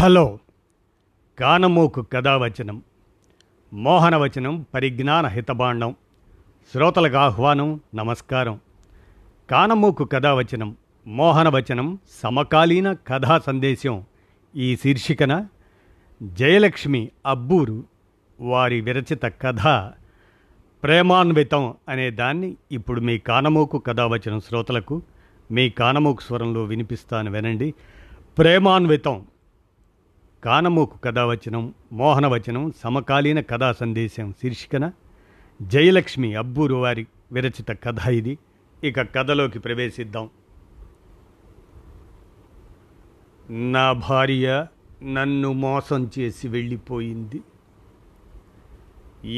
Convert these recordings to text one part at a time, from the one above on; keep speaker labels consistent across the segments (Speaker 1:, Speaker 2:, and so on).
Speaker 1: Hello. కానమూకు కథావచనం మోహనవచనం పరిజ్ఞాన హితబాండం శ్రోతలకు ఆహ్వానం నమస్కారం. కానమూకు కథావచనం మోహనవచనం సమకాలీన కథా సందేశం ఈ శీర్షికన జయలక్ష్మి అబ్బూరు వారి విరచిత కథ ప్రేమాన్వితం అనే దాన్ని ఇప్పుడు మీ కానమూకు కథావచనం శ్రోతలకు మీ కానమూకు స్వరంలో వినిపిస్తాను వినండి. ప్రేమాన్వితం కానమూకు కథావచనం మోహనవచనం సమకాలీన కథా సందేశం శీర్షికన జయలక్ష్మి అబ్బూరు వారి విరచిత కథ ఇది. ఇక కథలోకి ప్రవేశిద్దాం. నా భార్య నన్ను మోసం చేసి వెళ్ళిపోయింది.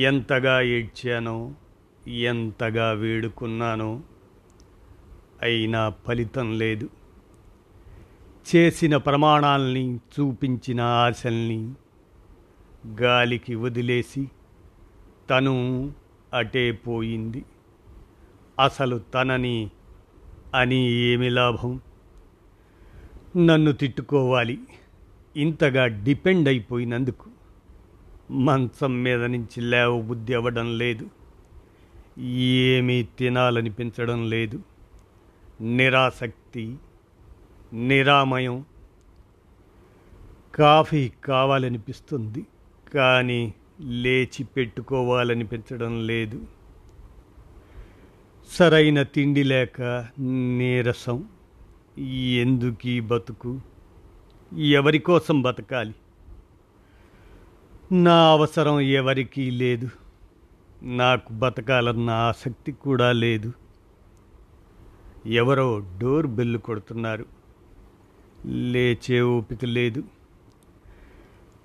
Speaker 1: ఎంతగా ఏడ్చానో ఎంతగా వేడుకున్నానో అయినా ఫలితం లేదు. చేసిన ప్రమాణాల్ని చూపించిన ఆశల్ని గాలికి వదిలేసి తను అటే పోయింది. అసలు తనని అని ఏమి లాభం? నన్ను తిట్టుకోవాలి. ఇంతగా డిపెండ్ అయిపోయినందుకు మంచం మీద నుంచి లేవ బుద్ధి అవ్వడం లేదు. ఏమీ తినాలనిపించడం లేదు. నిరాసక్తి నిరామయం. కాఫీ కావాలనిపిస్తుంది కానీ లేచి పెట్టుకోవాలనిపించడం లేదు. సరైన తిండి లేక నీరసం. ఎందుకీ బతుకు? ఎవరి కోసం బతకాలి? నా అవసరం ఎవరికీ లేదు. నాకు బతకాలన్న ఆసక్తి కూడా లేదు. ఎవరో డోర్ బెల్లు కొడుతున్నారు. లేచే ఓపిక లేదు.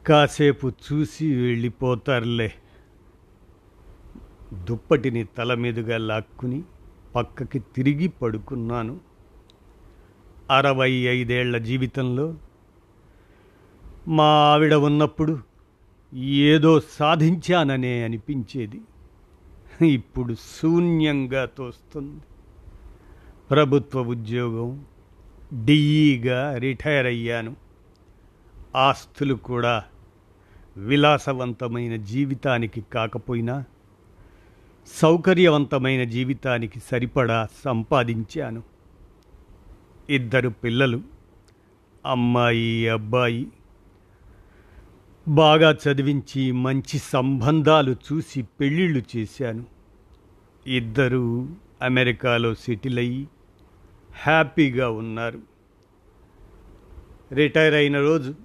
Speaker 1: కాసేపు చూసి వెళ్ళిపోతారులే. దుప్పటిని తల మీదుగా లాక్కుని పక్కకి తిరిగి పడుకున్నాను. అరవై ఐదేళ్ళ జీవితంలో మా ఆవిడ ఉన్నప్పుడు ఏదో సాధించాననే అనిపించేది. ఇప్పుడు శూన్యంగా తోస్తుంది. ప్రభుత్వ ఉద్యోగం డిఈగా రిటైర్ అయ్యాను. ఆస్తులు కూడా విలాసవంతమైన జీవితానికి కాకపోయినా సౌకర్యవంతమైన జీవితానికి సరిపడా సంపాదించాను. ఇద్దరు పిల్లలు అమ్మాయి అబ్బాయి బాగా చదివించి మంచి సంబంధాలు చూసి పెళ్ళిళ్ళు చేశాను. ఇద్దరు అమెరికాలో సెటిల్ అయ్యి హ్యాపీగా ఉన్నారు. రిటైర్ అయిన రోజు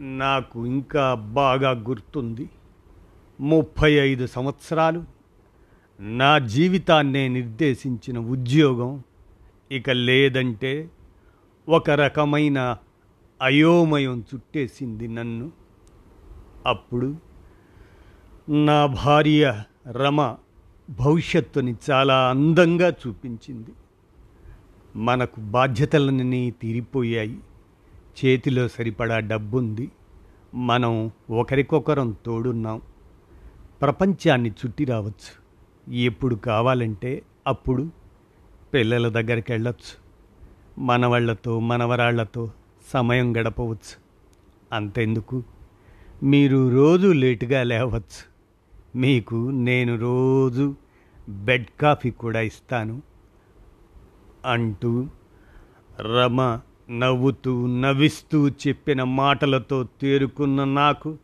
Speaker 1: నాకు ఇంకా బాగా గుర్తుంది. ముప్పై ఐదు సంవత్సరాలు నా జీవితాన్నే నిర్దేశించిన ఉద్యోగం ఇక లేదంటే ఒక రకమైన అయోమయం చుట్టేసింది నన్ను. అప్పుడు నా భార్య రమ భవిష్యత్తుని చాలా అందంగా చూపించింది. మనకు బాధ్యతలన్నీ తీరిపోయాయి. చేతిలో సరిపడా డబ్బుంది. మనం ఒకరికొకరం తోడున్నాం. ప్రపంచాన్ని చుట్టి రావచ్చు. ఎప్పుడు కావాలంటే అప్పుడు పిల్లల దగ్గరికి వెళ్ళొచ్చు మనవాళ్ళతో మనవరాళ్ళతో సమయం గడపవచ్చు. అంతెందుకు? మీరు రోజు లేటుగా లేవచ్చు. మీకు నేను రోజు బెడ్ కాఫీ కూడా ఇస్తాను. అంటూ రమ నవ్వుతూ నవ్విస్తూ చెప్పిన మాటలతో తేరుకున్న నాకు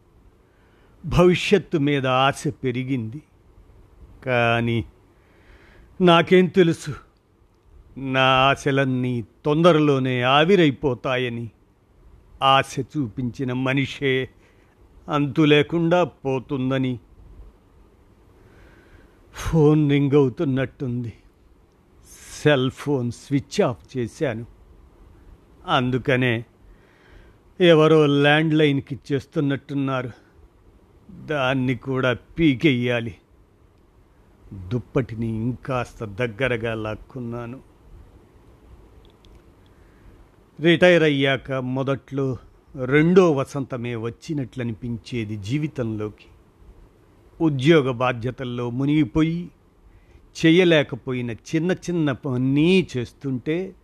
Speaker 1: భవిష్యత్తు మీద ఆశ పెరిగింది. కానీ నాకేం తెలుసు? నా ఆశలన్నీ తొందరలోనే ఆవిరైపోతాయని ఆశ చూపించిన మనిషే అంతు లేకుండా పోతుందని. ఫోన్ రింగ్ అవుతున్నట్టుంది. సెల్ ఫోన్ స్విచ్ ఆఫ్ చేశాను. అందుకనే ఎవరో ల్యాండ్ లైన్కి చేస్తున్నట్టున్నారు. దాన్ని కూడా పీకెయ్యాలి దుప్పటిని ఇంకాస్త దగ్గరగా లాక్కున్నాను. రిటైర్ అయ్యాక మొదట్లో రెండో వసంతమే వచ్చినట్లనిపించేది జీవితంలోకి. ఉద్యోగ బాధ్యతల్లో మునిగిపోయి చేయలేకపోయిన చిన్న చిన్న పన్నీ చేస్తుంటే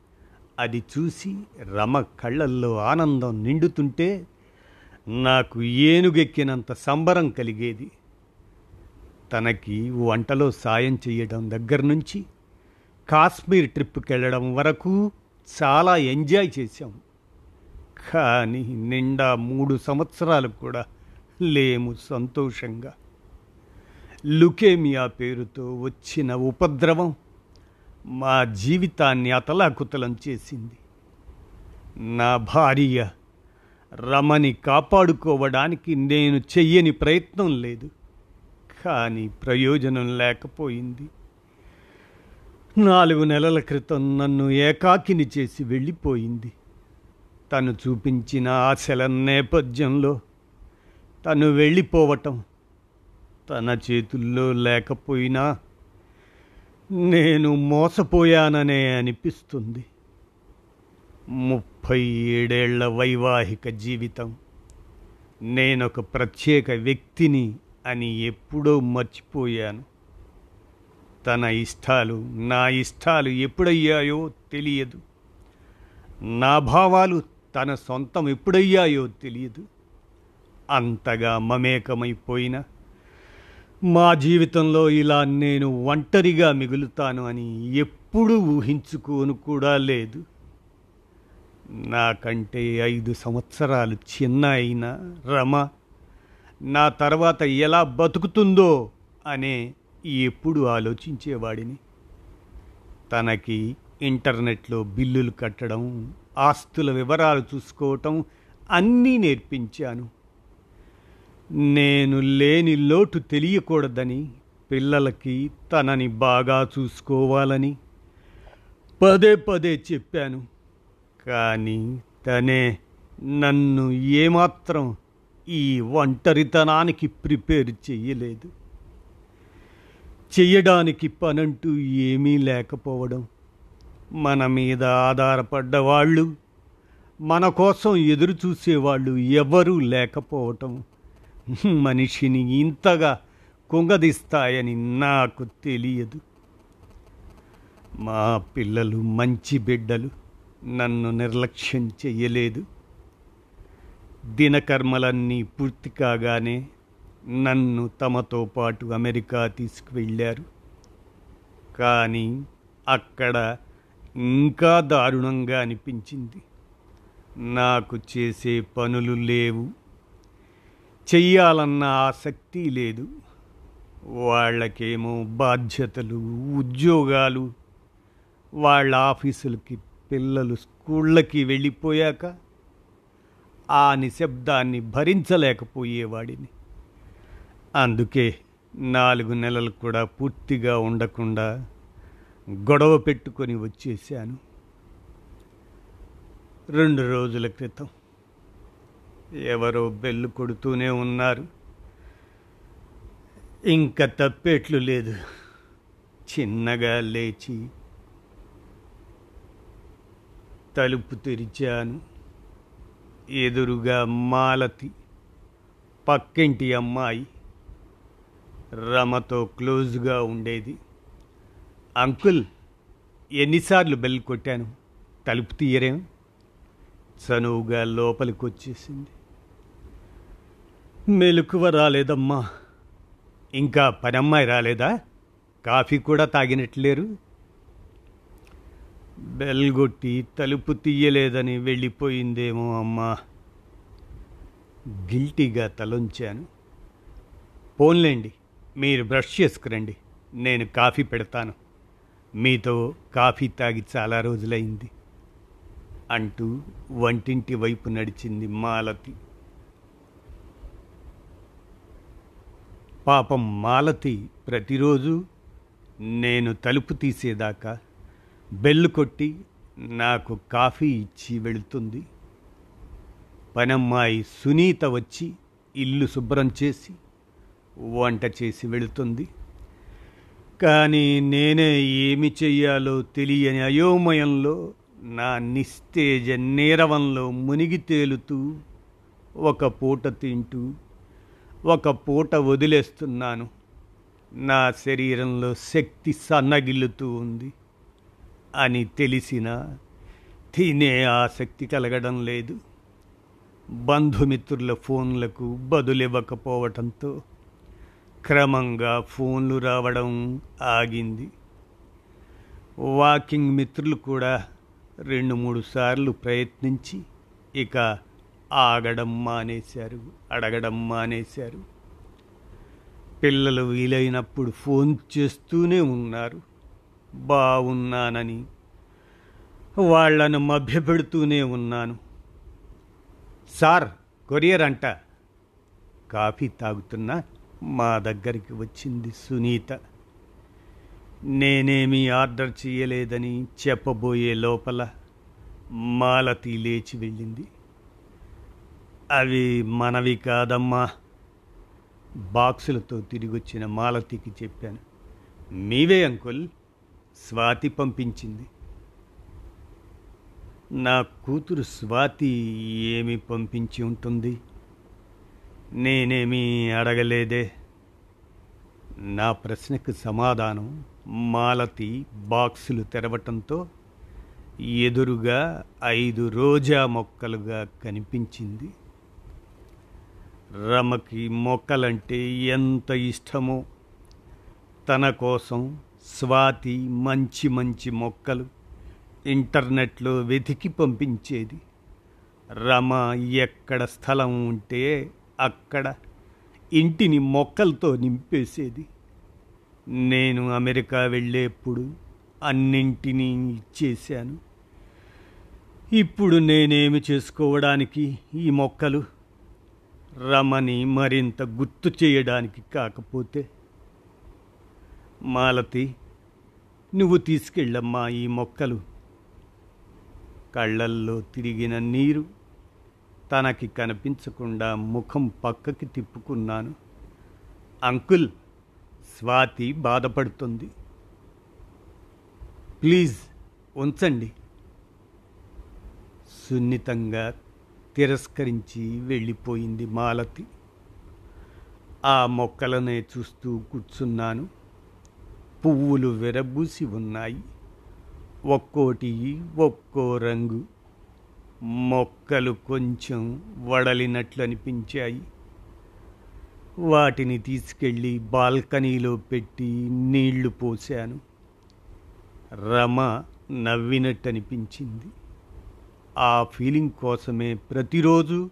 Speaker 1: అది చూసి రమ కళ్ళల్లో ఆనందం నిండుతుంటే నాకు ఏనుగెక్కినంత సంబరం కలిగేది. తనకి వంటలో సాయం చేయడం దగ్గర నుంచి కాశ్మీర్ ట్రిప్కి వెళ్ళడం వరకు చాలా ఎంజాయ్ చేశాం. కానీ నిండా మూడు సంవత్సరాలు కూడా లేము సంతోషంగా. లుకేమియా పేరుతో వచ్చిన ఉపద్రవం మా జీవితాన్ని అతలాకుతలం చేసింది. నా భార్య రమని కాపాడుకోవడానికి నేను చెయ్యని ప్రయత్నం లేదు. కానీ ప్రయోజనం లేకపోయింది. నాలుగు నెలల క్రితం నన్ను ఏకాకిని చేసి వెళ్ళిపోయింది. తను చూపించిన ఆశల నేపథ్యంలో తను వెళ్ళిపోవటం తన చేతుల్లో లేకపోయినా నేను మోసపోయాననే అనిపిస్తుంది. ముప్పై ఏడేళ్ళ వైవాహిక జీవితం. నేనొక ప్రత్యేక వ్యక్తిని అని ఎప్పుడో మర్చిపోయాను. తన ఇష్టాలు నా ఇష్టాలు ఎప్పుడయ్యాయో తెలియదు. నా భావాలు తన సొంతం ఎప్పుడయ్యాయో తెలియదు. అంతగా మమేకమైపోయిన మా జీవితంలో ఇలా నేను ఒంటరిగా మిగులుతాను అని ఎప్పుడూ ఊహించుకోను కూడా లేదు. నాకంటే ఐదు సంవత్సరాలు చిన్న అయిన రమ నా తర్వాత ఎలా బతుకుతుందో అనే ఎప్పుడు ఆలోచించేవాడిని. తనకి ఇంటర్నెట్లో బిల్లులు కట్టడం ఆస్తుల వివరాలు చూసుకోవటం అన్నీ నేర్పించాను. నేను లేని లోటు తెలియకూడదని పిల్లలకి తనని బాగా చూసుకోవాలని పదే పదే చెప్పాను. కానీ తనే నన్ను ఏమాత్రం ఈ ఒంటరితనానికి ప్రిపేర్ చెయ్యలేదు. చెయ్యడానికి పనంటూ ఏమీ లేకపోవడం. మన మీద ఆధారపడ్డ వాళ్ళు మన కోసం ఎదురు చూసేవాళ్ళు ఎవరూ లేకపోవటం. మనిషిని ఇంతగా కుంగదీస్తాయని నాకు తెలియదు. మా పిల్లలు మంచి బిడ్డలు నన్ను నిర్లక్ష్యం చెయ్యలేదు. దినకర్మలన్నీ పూర్తి కాగానే నన్ను తమతో పాటు అమెరికా తీసుకువెళ్ళారు. కానీ అక్కడ ఇంకా దారుణంగా అనిపించింది. నాకు చేసే పనులు లేవు. చెయ్యాలన్న ఆసక్తి లేదు. వాళ్ళకేమో బాధ్యతలు ఉద్యోగాలు. వాళ్ళ ఆఫీసులకి పిల్లలు స్కూళ్ళకి వెళ్ళిపోయాక ఆ నిశ్శబ్దాన్ని భరించలేకపోయేవాడిని. అందుకే నాలుగు నెలలు కూడా పూర్తిగా ఉండకుండా గొడవ పెట్టుకొని వచ్చేసాను రెండు రోజుల క్రితం. ఎవరో బెల్లు కొడుతూనే ఉన్నారు. ఇంకా తప్పేట్లు లేదు. చిన్నగా లేచి తలుపు తెరిచాను. ఎదురుగా మాలతి పక్కింటి అమ్మాయి రమతో క్లోజ్గా ఉండేది. అంకుల్ ఎన్నిసార్లు బెల్ కొట్టాను? తలుపు తీయరేం? చనువుగా లోపలికొచ్చేసింది. మెలకువ రాలేదమ్మా. ఇంకా పనమ్మాయి రాలేదా? కాఫీ కూడా తాగినట్లేరు. బెల్గొట్టి తలుపు తీయలేదని వెళ్ళిపోయిందేమో అమ్మా. గిల్టీగా తలొంచాను. పోన్లేండి మీరు బ్రష్ చేసుకురండి. నేను కాఫీ పెడతాను. మీతో కాఫీ తాగి చాలా రోజులైంది. అంటూ వంటింటి వైపు నడిచింది మాలతి. పాపం మాలతి ప్రతిరోజు నేను తలుపు తీసేదాకా బెల్లు కొట్టి నాకు కాఫీ ఇచ్చి వెళుతుంది. పనమ్మాయి సునీత వచ్చి ఇల్లు శుభ్రం చేసి వంట చేసి వెళుతుంది. కానీ నేనే ఏమి చెయ్యాలో తెలియని అయోమయంలో నా నిస్తేజ నీరవంలో మునిగి తేలుతూ ఒక పూట తింటూ ఒక పూట వదిలేస్తున్నాను. నా శరీరంలో శక్తి సన్నగిల్లుతూ ఉంది. అని తెలిసిన తినే ఆసక్తి కలగడం లేదు. బంధుమిత్రుల ఫోన్లకు బదులివ్వకపోవటంతో క్రమంగా ఫోన్లు రావడం ఆగింది. వాకింగ్ మిత్రులు కూడా రెండు మూడు సార్లు ప్రయత్నించి ఇక ఆగడం మానేశారు అడగడం మానేశారు. పిల్లలు వీలైనప్పుడు ఫోన్ చేస్తూనే ఉన్నారు. బాగున్నానని వాళ్ళను మభ్యపెడుతూనే ఉన్నాను. సార్ కొరియర్ అంట. కాఫీ తాగుతున్నా మా దగ్గరికి వచ్చింది సునీత. నేనేమీ ఆర్డర్ చేయలేదని చెప్పబోయే లోపల మాలతి లేచి వెళ్ళింది. అవి మనవి కాదమ్మా. బాక్సులతో తిరిగొచ్చిన మాలతికి చెప్పాను. మీవే అంకుల్? స్వాతి పంపించింది. నా కూతురు స్వాతి ఏమి పంపించి ఉంటుంది? నేనేమీ అడగలేదే. నా ప్రశ్నకు సమాధానం మాలతి బాక్సులు తెరవటంతో ఎదురుగా ఐదు రోజా మొక్కలుగా కనిపించింది. రమకి మొక్కలంటే ఎంత ఇష్టమో. తన కోసం స్వాతి మంచి మంచి మొక్కలు ఇంటర్నెట్లో వెతికి పంపించేది. రమ ఎక్కడ స్థలం ఉంటే అక్కడ ఇంటిని మొక్కలతో నింపేసేది. నేను అమెరికా వెళ్ళేప్పుడు అన్నింటినీ ఇచ్చేశాను. ఇప్పుడు నేనేమి చేసుకోవడానికి ఈ మొక్కలు? రమని మరింత గుర్తు చేయడానికి కాకపోతే. మాలతి నువ్వు తీసుకెళ్ళమ్మా ఈ మొక్కలు. కళ్ళల్లో తిరిగిన నీరు తనకి కనిపించకుండా ముఖం పక్కకి తిప్పుకున్నాను. అంకుల్ స్వాతి బాధపడుతుంది. ప్లీజ్ ఉంచండి. సున్నితంగా తిరస్కరించి వెళ్ళిపోయింది మాలతి. ఆ మొక్కలనే చూస్తూ కూర్చున్నాను. పువ్వులు విరబూసి ఉన్నాయి. ఒక్కోటి ఒక్కో రంగు. మొక్కలు కొంచెం వడలినట్లు అనిపించాయి వాటిని తీసుకెళ్ళి బాల్కనీలో పెట్టి నీళ్ళు పోశాను. రమ నవ్వినట్టు అనిపించింది ఆ ఫీలింగ్ కోసమే ప్రతిరోజు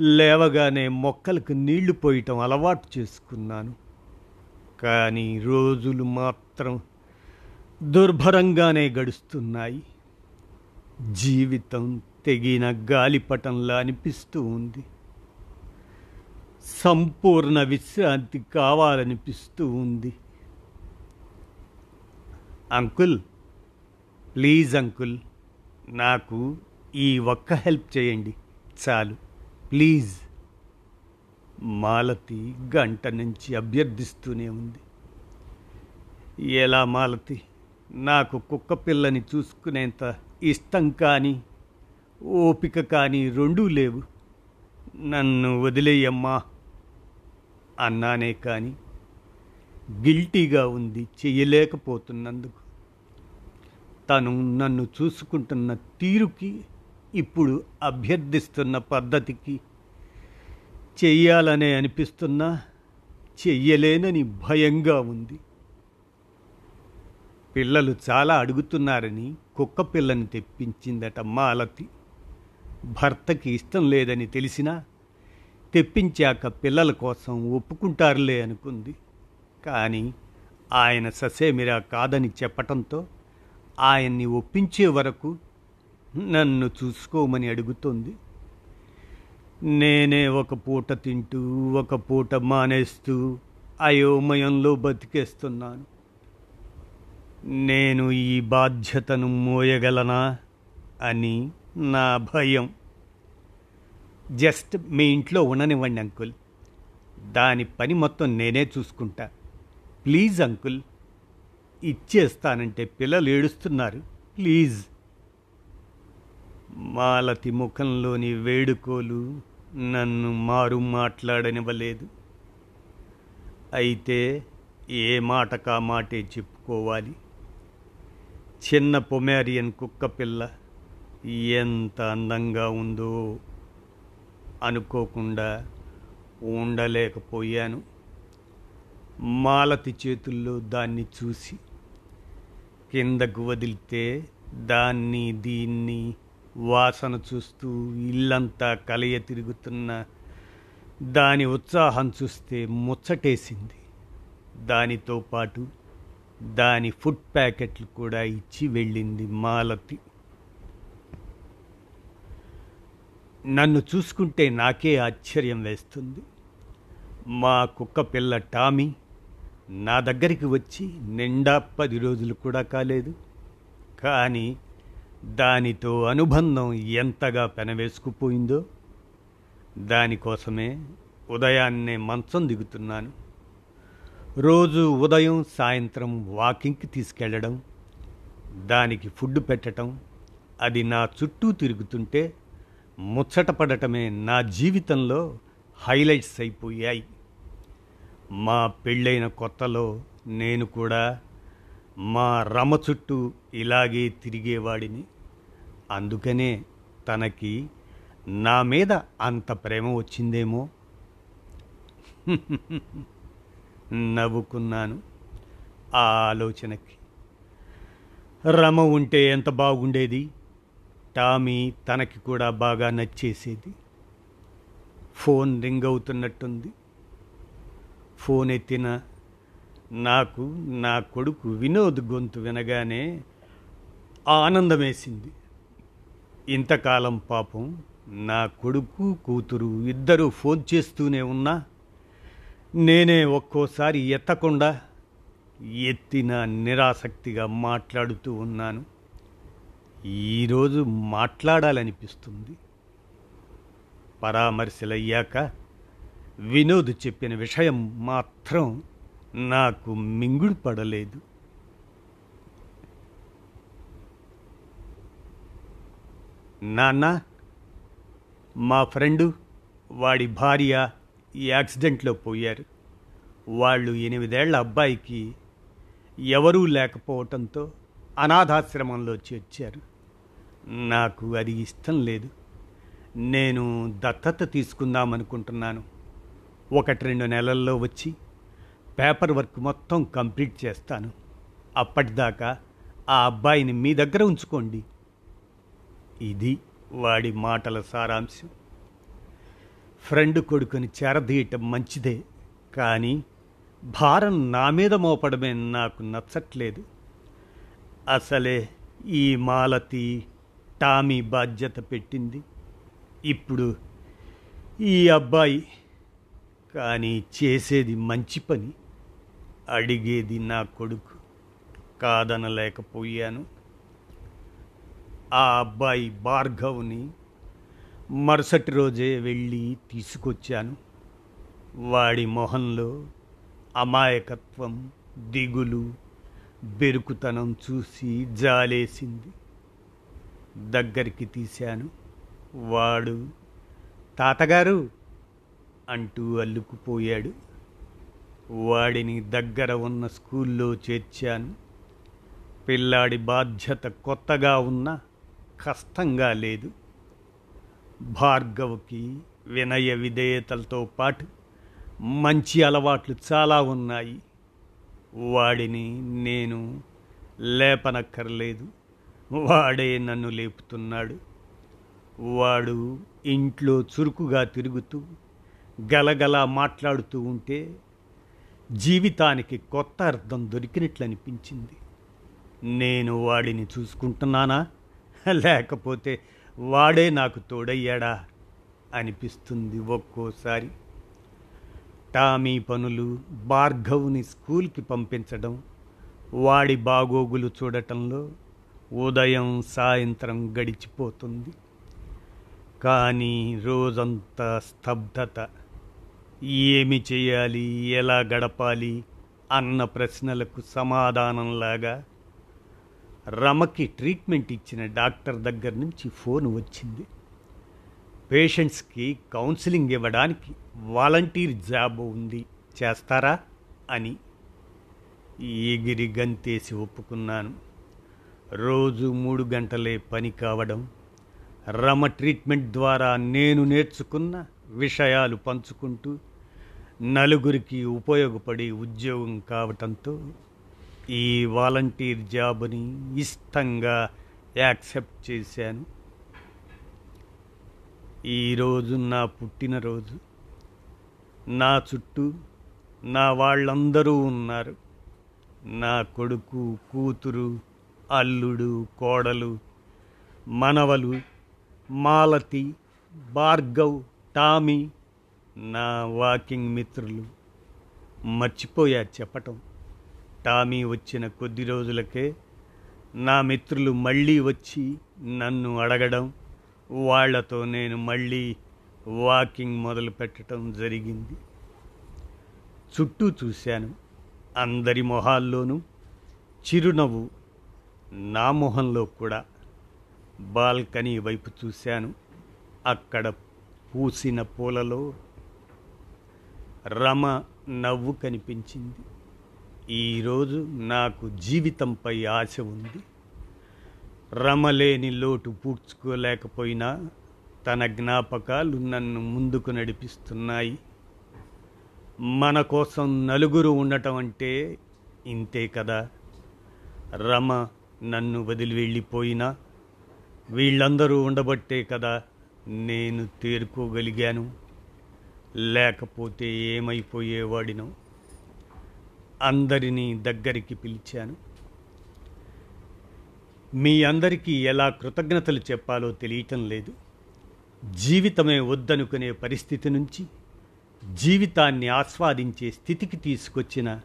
Speaker 1: లేవగానే మొక్కలకు నీళ్ళు పోయటం అలవాటు చేసుకున్నాను. కానీ రోజులు మాత్రం దుర్భరంగానే గడుస్తున్నాయి. జీవితం తెగిన గాలిపటంలా అనిపిస్తూ ఉంది. సంపూర్ణ విశ్రాంతి కావాలనిపిస్తూ ఉంది. అంకుల్ ప్లీజ్ అంకుల్ నాకు ఈ ఒక్క హెల్ప్ చేయండి. చాలు. ప్లీజ్. మాలతి గంట నుంచి అభ్యర్థిస్తూనే ఉంది. ఎలా మాలతి? నాకు కుక్క పిల్లని చూసుకునేంత ఇష్టం కానీ ఓపిక కానీ రెండూ లేవు. నన్ను వదిలేయమ్మా. అన్నానే కానీ గిల్టీగా ఉంది చేయలేకపోతున్నందుకు తను నన్ను చూసుకుంటున్న తీరుకి ఇప్పుడు అభ్యర్థిస్తున్న పద్ధతికి చెయ్యాలనే అనిపిస్తున్నా చెయ్యలేనని భయంగా ఉంది. పిల్లలు చాలా అడుగుతున్నారని కుక్క పిల్లని తెప్పించిందట మాలతి. భర్తకి ఇష్టం లేదని తెలిసినా తెప్పించాక పిల్లల కోసం ఒప్పుకుంటారులే అనుకుంది. కానీ ఆయన ససేమిరా కాదని చెప్పటంతో ఆయన్ని ఒప్పించే వరకు నన్ను చూసుకోమని అడుగుతోంది. నేనే ఒక పూట తింటూ ఒక పూట మానేస్తూ అయోమయంలో బతికేస్తున్నాను. నేను ఈ బాధ్యతను మోయగలనా అని నా భయం. జస్ట్ మీ ఇంట్లో ఉండనివ్వండి అంకుల్. దాని పని మొత్తం నేనే చూసుకుంటా. Please uncle. ఇచ్చేస్తానంటే పిల్లలు ఏడుస్తున్నారు. ప్లీజ్. మాలతి ముఖంలోని వేడుకోలు నన్ను మారు మాట్లాడనివ్వలేదు. అయితే ఏ మాట కా మాటే చెప్పుకోవాలి. చిన్న పొమేరియన్ కుక్క పిల్ల ఎంత అందంగా ఉందో. అనుకోకుండా ఉండలేకపోయాను. మాలతి చేతుల్లో దాన్ని చూసి కిందకు వదిలితే దాన్ని దీన్ని వాసన చూస్తూ ఇల్లంతా కలయ తిరుగుతున్న దాని ఉత్సాహం చూస్తే ముచ్చటేసింది. దానితో పాటు దాని ఫుడ్ ప్యాకెట్లు కూడా ఇచ్చి వెళ్ళింది మాలతి. నన్ను చూసుకుంటే నాకే ఆశ్చర్యం వేస్తుంది. మా కుక్క పిల్ల టామీ నా దగ్గరికి వచ్చి నిండా పది రోజులు కూడా కాలేదు. కానీ దానితో అనుబంధం ఎంతగా పెనవేసుకుపోయిందో దానికోసమే ఉదయాన్నే మంచం దిగుతున్నాను. రోజు ఉదయం సాయంత్రం వాకింగ్కి తీసుకెళ్ళడం దానికి ఫుడ్ పెట్టడం అది నా చుట్టూ తిరుగుతుంటే ముచ్చట పడటమే నా జీవితంలో హైలైట్స్ అయిపోయాయి. మా పెళ్ళైన కొత్తలో నేను కూడా మా రమ చుట్టూ ఇలాగే తిరిగేవాడిని. అందుకనే తనకి నా మీద అంత ప్రేమ వచ్చిందేమో? నవ్వుకున్నాను ఆ ఆలోచనకి. రమ ఉంటే ఎంత బాగుండేది? టామీ తనకి కూడా బాగా నచ్చేసేది. ఫోన్ రింగ్ అవుతున్నట్టుంది. ఫోన్ ఎత్తిన నాకు నా కొడుకు వినోద్ గొంతు వినగానే ఆనందమేసింది. ఇంతకాలం పాపం నా కొడుకు కూతురు ఇద్దరూ ఫోన్ చేస్తూనే ఉన్నా నేనే ఒక్కోసారి ఎత్తకుండా ఎత్తిన నిరాసక్తిగా మాట్లాడుతూ ఉన్నాను. ఈరోజు మాట్లాడాలనిపిస్తుంది. పరామర్శలయ్యాక వినోద్ చెప్పిన విషయం మాత్రం నాకు మింగుడు పడలేదు నాన్న మా ఫ్రెండు వాడి భార్య ఈ యాక్సిడెంట్లో పోయారు. వాళ్ళు ఎనిమిదేళ్ళ అబ్బాయికి ఎవరూ లేకపోవటంతో అనాథాశ్రమంలో చేర్చారు. నాకు అది ఇష్టం లేదు. నేను దత్తత తీసుకుందాం అనుకుంటున్నాను ఒకటి రెండు నెలల్లో వచ్చి పేపర్ వర్క్ మొత్తం కంప్లీట్ చేస్తాను. అప్పటిదాకా ఆ అబ్బాయిని మీ దగ్గర ఉంచుకోండి. ఇది వాడి మాటల సారాంశం. ఫ్రెండ్ కొడుకుని చేరదీయటం మంచిదే కానీ భారం నా మీద మోపడమే నాకు నచ్చట్లేదు. అసలే ఈ మాలతి టామీ బాధ్యత పెట్టింది. ఇప్పుడు ఈ అబ్బాయి కానీ చేసేది మంచి పని అడిగేది నా కొడుకు కాదనలేకపోయాను. ఆ అబ్బాయి భార్గవ్ని మరుసటి రోజే వెళ్ళి తీసుకొచ్చాను. వాడి మొహంలో అమాయకత్వం దిగులు బెరుకుతనం చూసి జాలేసింది. దగ్గరికి తీశాను. వాడు తాతగారు! అంటూ అల్లుకుపోయాడు. వాడిని దగ్గర ఉన్న స్కూల్లో చేర్చాను. పిల్లాడి బాధ్యత కొత్తగా ఉన్నా కష్టంగా లేదు. భార్గవ్కి వినయ విధేయతలతో పాటు మంచి అలవాట్లు చాలా ఉన్నాయి. వాడిని నేను లేపనక్కర్లేదు. వాడే నన్ను లేపుతున్నాడు. వాడు ఇంట్లో చురుకుగా తిరుగుతూ గలగల మాట్లాడుతూ ఉంటే జీవితానికి కొత్త అర్థం దొరికినట్లు అనిపించింది నేను వాడిని చూసుకుంటున్నానా? లేకపోతే వాడే నాకు తోడయ్యాడా? అనిపిస్తుంది ఒక్కోసారి. టామీ పనులు భార్గవ్ని స్కూల్కి పంపించడం వాడి బాగోగులు చూడటంలో ఉదయం సాయంత్రం గడిచిపోతుంది. కానీ రోజంతా స్తబ్దత ఏమి చేయాలి ఎలా గడపాలి అన్న ప్రశ్నలకు సమాధానంలాగా రమకి ట్రీట్మెంట్ ఇచ్చిన డాక్టర్ దగ్గర నుంచి ఫోన్ వచ్చింది. పేషెంట్స్కి కౌన్సిలింగ్ ఇవ్వడానికి వాలంటీర్ జాబ్ ఉంది. చేస్తారా? అని ఎగిరి గంతేసి ఒప్పుకున్నాను. రోజు మూడు గంటలే పని కావడం రమ ట్రీట్మెంట్ ద్వారా నేను నేర్చుకున్న విషయాలు పంచుకుంటూ నలుగురికి ఉపయోగపడే ఉద్యోగం కావటంతో ఈ వాలంటీర్ జాబ్ని ఇష్టంగా యాక్సెప్ట్ చేశాను. ఈరోజు నా పుట్టినరోజు. నా చుట్టూ నా వాళ్ళందరూ ఉన్నారు. నా కొడుకు కూతురు అల్లుడు కోడలు మనవలు మాలతి భార్గవ్ టామీ నా వాకింగ్ మిత్రులు. మర్చిపోయా చెప్పటం. టామీ వచ్చిన కొద్ది రోజులకే నా మిత్రులు మళ్ళీ వచ్చి నన్ను అడగడం వాళ్ళతో నేను మళ్ళీ వాకింగ్ మొదలు పెట్టడం జరిగింది. చుట్టూ చూశాను అందరి మొహాల్లోనూ చిరునవ్వు నా మొహంలో కూడా. బాల్కనీ వైపు చూశాను అక్కడ పూసిన పూలలో రమ నవ్వు కనిపించింది. ఈరోజు నాకు జీవితంపై ఆశ ఉంది. రమలేని లోటు పూడ్చుకోలేకపోయినా తన జ్ఞాపకాలు నన్ను ముందుకు నడిపిస్తున్నాయి. మన కోసం నలుగురు ఉండటం అంటే ఇంతే కదా? రమ నన్ను వదిలి వెళ్ళిపోయినా వీళ్ళందరూ ఉండబట్టే కదా నేను తేరుకోగలిగాను. లేకపోతే ఏమైపోయేవాడినో అందరినీ దగ్గరికి పిలిచాను. మీ అందరికీ ఎలా కృతజ్ఞతలు చెప్పాలో తెలియటం లేదు. జీవితమే వద్దనుకునే పరిస్థితి నుంచి జీవితాన్ని ఆస్వాదించే స్థితికి తీసుకొచ్చిన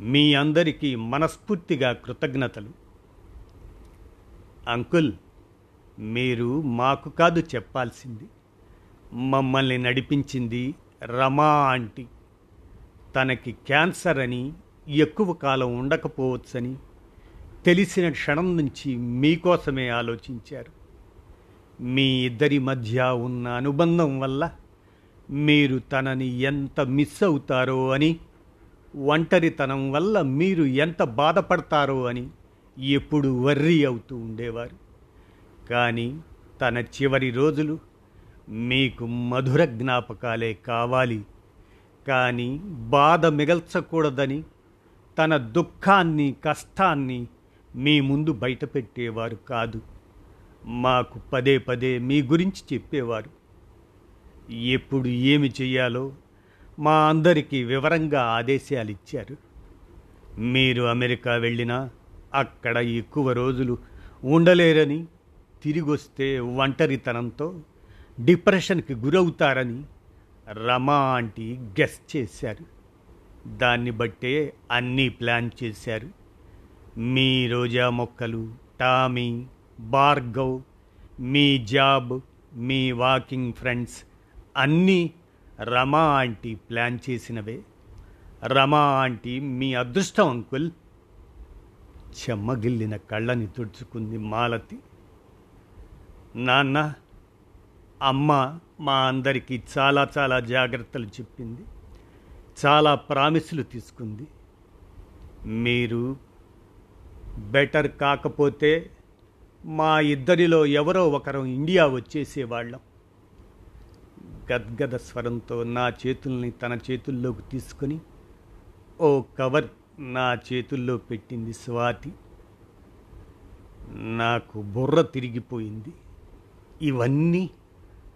Speaker 1: మీ అందరికీ మనస్ఫూర్తిగా కృతజ్ఞతలు. అంకుల్ మీరు మాకు కాదు చెప్పాల్సింది. మమ్మల్ని నడిపించింది రమా ఆంటీ. తనకి క్యాన్సర్ అని ఎక్కువ కాలం ఉండకపోవచ్చని తెలిసిన క్షణం నుంచి మీకోసమే ఆలోచించారు. మీ ఇద్దరి మధ్య ఉన్న అనుబంధం వల్ల మీరు తనని ఎంత మిస్ అవుతారో అని ఒంటరితనం వల్ల మీరు ఎంత బాధపడతారో అని ఎప్పుడు వర్రీ అవుతూ ఉండేవారు. కానీ తన చివరి రోజులు మీకు మధుర జ్ఞాపకాలే కావాలి. కానీ బాధ మిగల్చకూడదని తన దుఃఖాన్ని కష్టాన్ని మీ ముందు బయటపెట్టేవారు కాదు. మాకు పదే పదే మీ గురించి చెప్పేవారు. ఎప్పుడు ఏమి చెయ్యాలో మా అందరికీ వివరంగా ఆదేశాలు ఇచ్చారు. మీరు అమెరికా వెళ్ళినా అక్కడ ఎక్కువ రోజులు ఉండలేరని తిరిగొస్తే ఒంటరితనంతో డిప్రెషన్కి గురవుతారని రమా ఆంటీ గెస్ చేశారు. దాన్ని బట్టే అన్నీ ప్లాన్ చేశారు. మీ రోజా మొక్కలు టామీ భార్గవ్ మీ జాబ్ మీ వాకింగ్ ఫ్రెండ్స్ అన్నీ రమా ఆంటీ ప్లాన్ చేసినవే. రమా ఆంటీ మీ అదృష్టం అంకుల్. చెమ్మగిల్లిన కళ్ళని తుడుచుకుంది మాలతి. నాన్న అమ్మ మా అందరికీ చాలా చాలా జాగ్రత్తలు చెప్పింది. చాలా ప్రామిసులు తీసుకుంది. మీరు బెటర్ కాకపోతే మా ఇద్దరిలో ఎవరో ఒకరం ఇండియా వచ్చేసేవాళ్ళం. గద్గద స్వరంతో నా చేతుల్ని తన చేతుల్లోకి తీసుకొని ఓ కవర్ నా చేతుల్లో పెట్టింది స్వాతి. నాకు బుర్ర తిరిగిపోయింది. ఇవన్నీ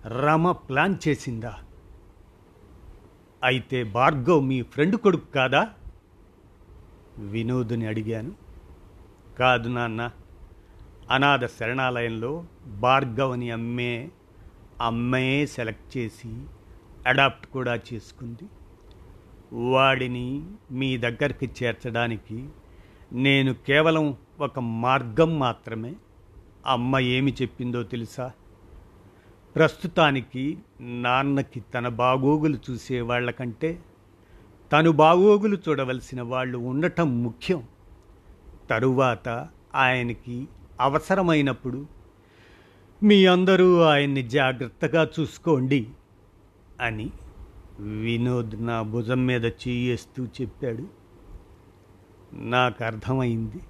Speaker 1: రమ ప్లాన్ చేసిందా? అయితే భార్గవ్ మీ ఫ్రెండ్ కొడుకు కాదా? వినోద్ని అడిగాను. కాదు నాన్న. అనాథ శరణాలయంలో భార్గవని అమ్మే అమ్మాయే సెలెక్ట్ చేసి అడాప్ట్ కూడా చేసుకుంది. వాడిని మీ దగ్గరికి చేర్చడానికి నేను కేవలం ఒక మార్గం మాత్రమే. అమ్మ ఏమి చెప్పిందో తెలుసా? ప్రస్తుతానికి నాన్నకి తన బాగోగులు చూసే వాళ్ళకంటే తను బాగోగులు చూడవలసిన వాళ్ళు ఉండటం ముఖ్యం. తరువాత ఆయనకి అవసరమైనప్పుడు మీ అందరూ ఆయన్ని జాగ్రత్తగా చూసుకోండి అని వినోద్ నా భుజం మీద చేయేస్తూ చెప్పాడు. నాకు అర్థమైంది.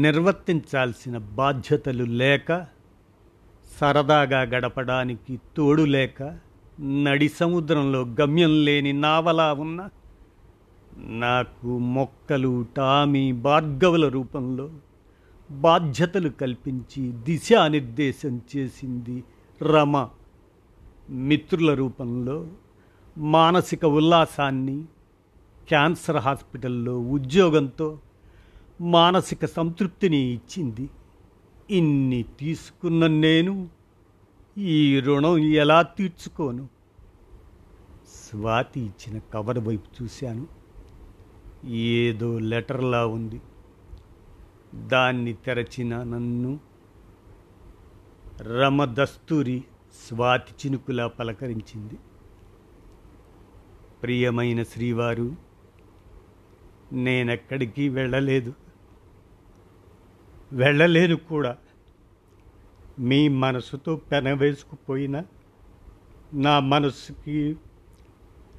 Speaker 1: నిర్వర్తించాల్సిన బాధ్యతలు లేక సరదాగా గడపడానికి తోడు లేక నడి సముద్రంలో గమ్యం లేని నావలా ఉన్న నాకు మొక్కలు టామీ భార్గవుల రూపంలో బాధ్యతలు కల్పించి దిశానిర్దేశం చేసింది రమ. మిత్రుల రూపంలో మానసిక ఉల్లాసాన్ని క్యాన్సర్ హాస్పిటల్లో ఉద్యోగంతో మానసిక సంతృప్తిని ఇచ్చింది. ఇన్ని తీసుకున్న నేను ఈ రుణం ఎలా తీర్చుకోను? స్వాతి ఇచ్చిన కవర్ వైపు చూశాను. ఏదో లెటర్లా ఉంది. దాన్ని తెరచిన నన్ను రమ దస్తూరి స్వాతి చినుకులా పలకరించింది. ప్రియమైన శ్రీవారు నేనెక్కడికి వెళ్ళలేదు. వెళ్ళలేను కూడా. మీ మనసుతో పెనవేసుకుపోయిన నా మనసుకి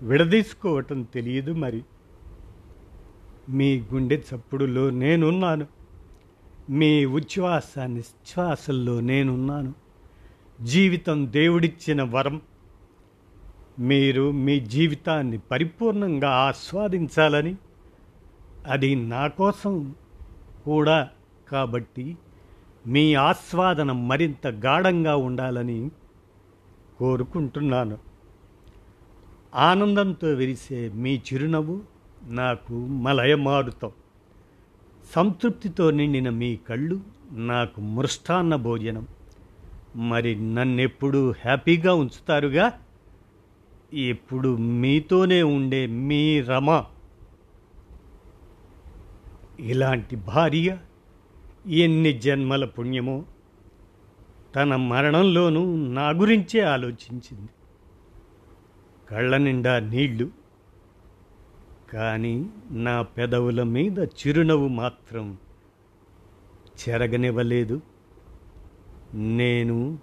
Speaker 1: విడదీసుకోవటం తెలియదు మరి. మీ గుండె చప్పుడులో నేనున్నాను. మీ ఉచ్ఛ్వాస నిశ్వాసల్లో నేనున్నాను. జీవితం దేవుడిచ్చిన వరం. మీరు మీ జీవితాన్ని పరిపూర్ణంగా ఆస్వాదించాలని. అది నా కోసం కూడా కాబట్టి మీ ఆస్వాదన మరింత గాఢంగా ఉండాలని కోరుకుంటున్నాను. ఆనందంతో విరిసే మీ చిరునవ్వు నాకు మలయమారుతం. సంతృప్తితో నిండిన మీ కళ్ళు నాకు మృష్టాన్న భోజనం. మరి నన్నెప్పుడు హ్యాపీగా ఉంచుతారుగా? ఎప్పుడు మీతోనే ఉండే మీ రమ. ఇలాంటి భార్య ఎన్ని జన్మల పుణ్యమో తన మరణంలోనూ నా గురించే ఆలోచించింది. కళ్ళ నిండా నీళ్ళు కానీ నా పెదవుల మీద చిరునవ్వు మాత్రం చెరగనివ్వలేదు. నేను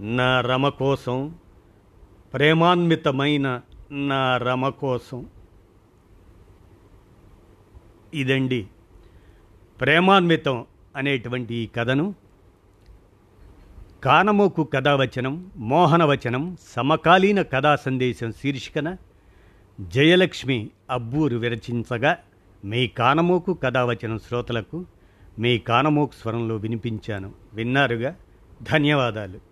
Speaker 1: నా రమ కోసం ప్రేమాన్వితమైన నా రమ కోసం. ఇదండి ప్రేమాన్వితం అనేటువంటి ఈ కథను. కానమోకు కథావచనం మోహనవచనం సమకాలీన కథా సందేశం శీర్షికన జయలక్ష్మి అబ్బూరు విరచించగా మీ కానమోకు కథావచనం శ్రోతలకు మీ కానమోకు స్వరంలో వినిపించాను. విన్నారుగా? ధన్యవాదాలు.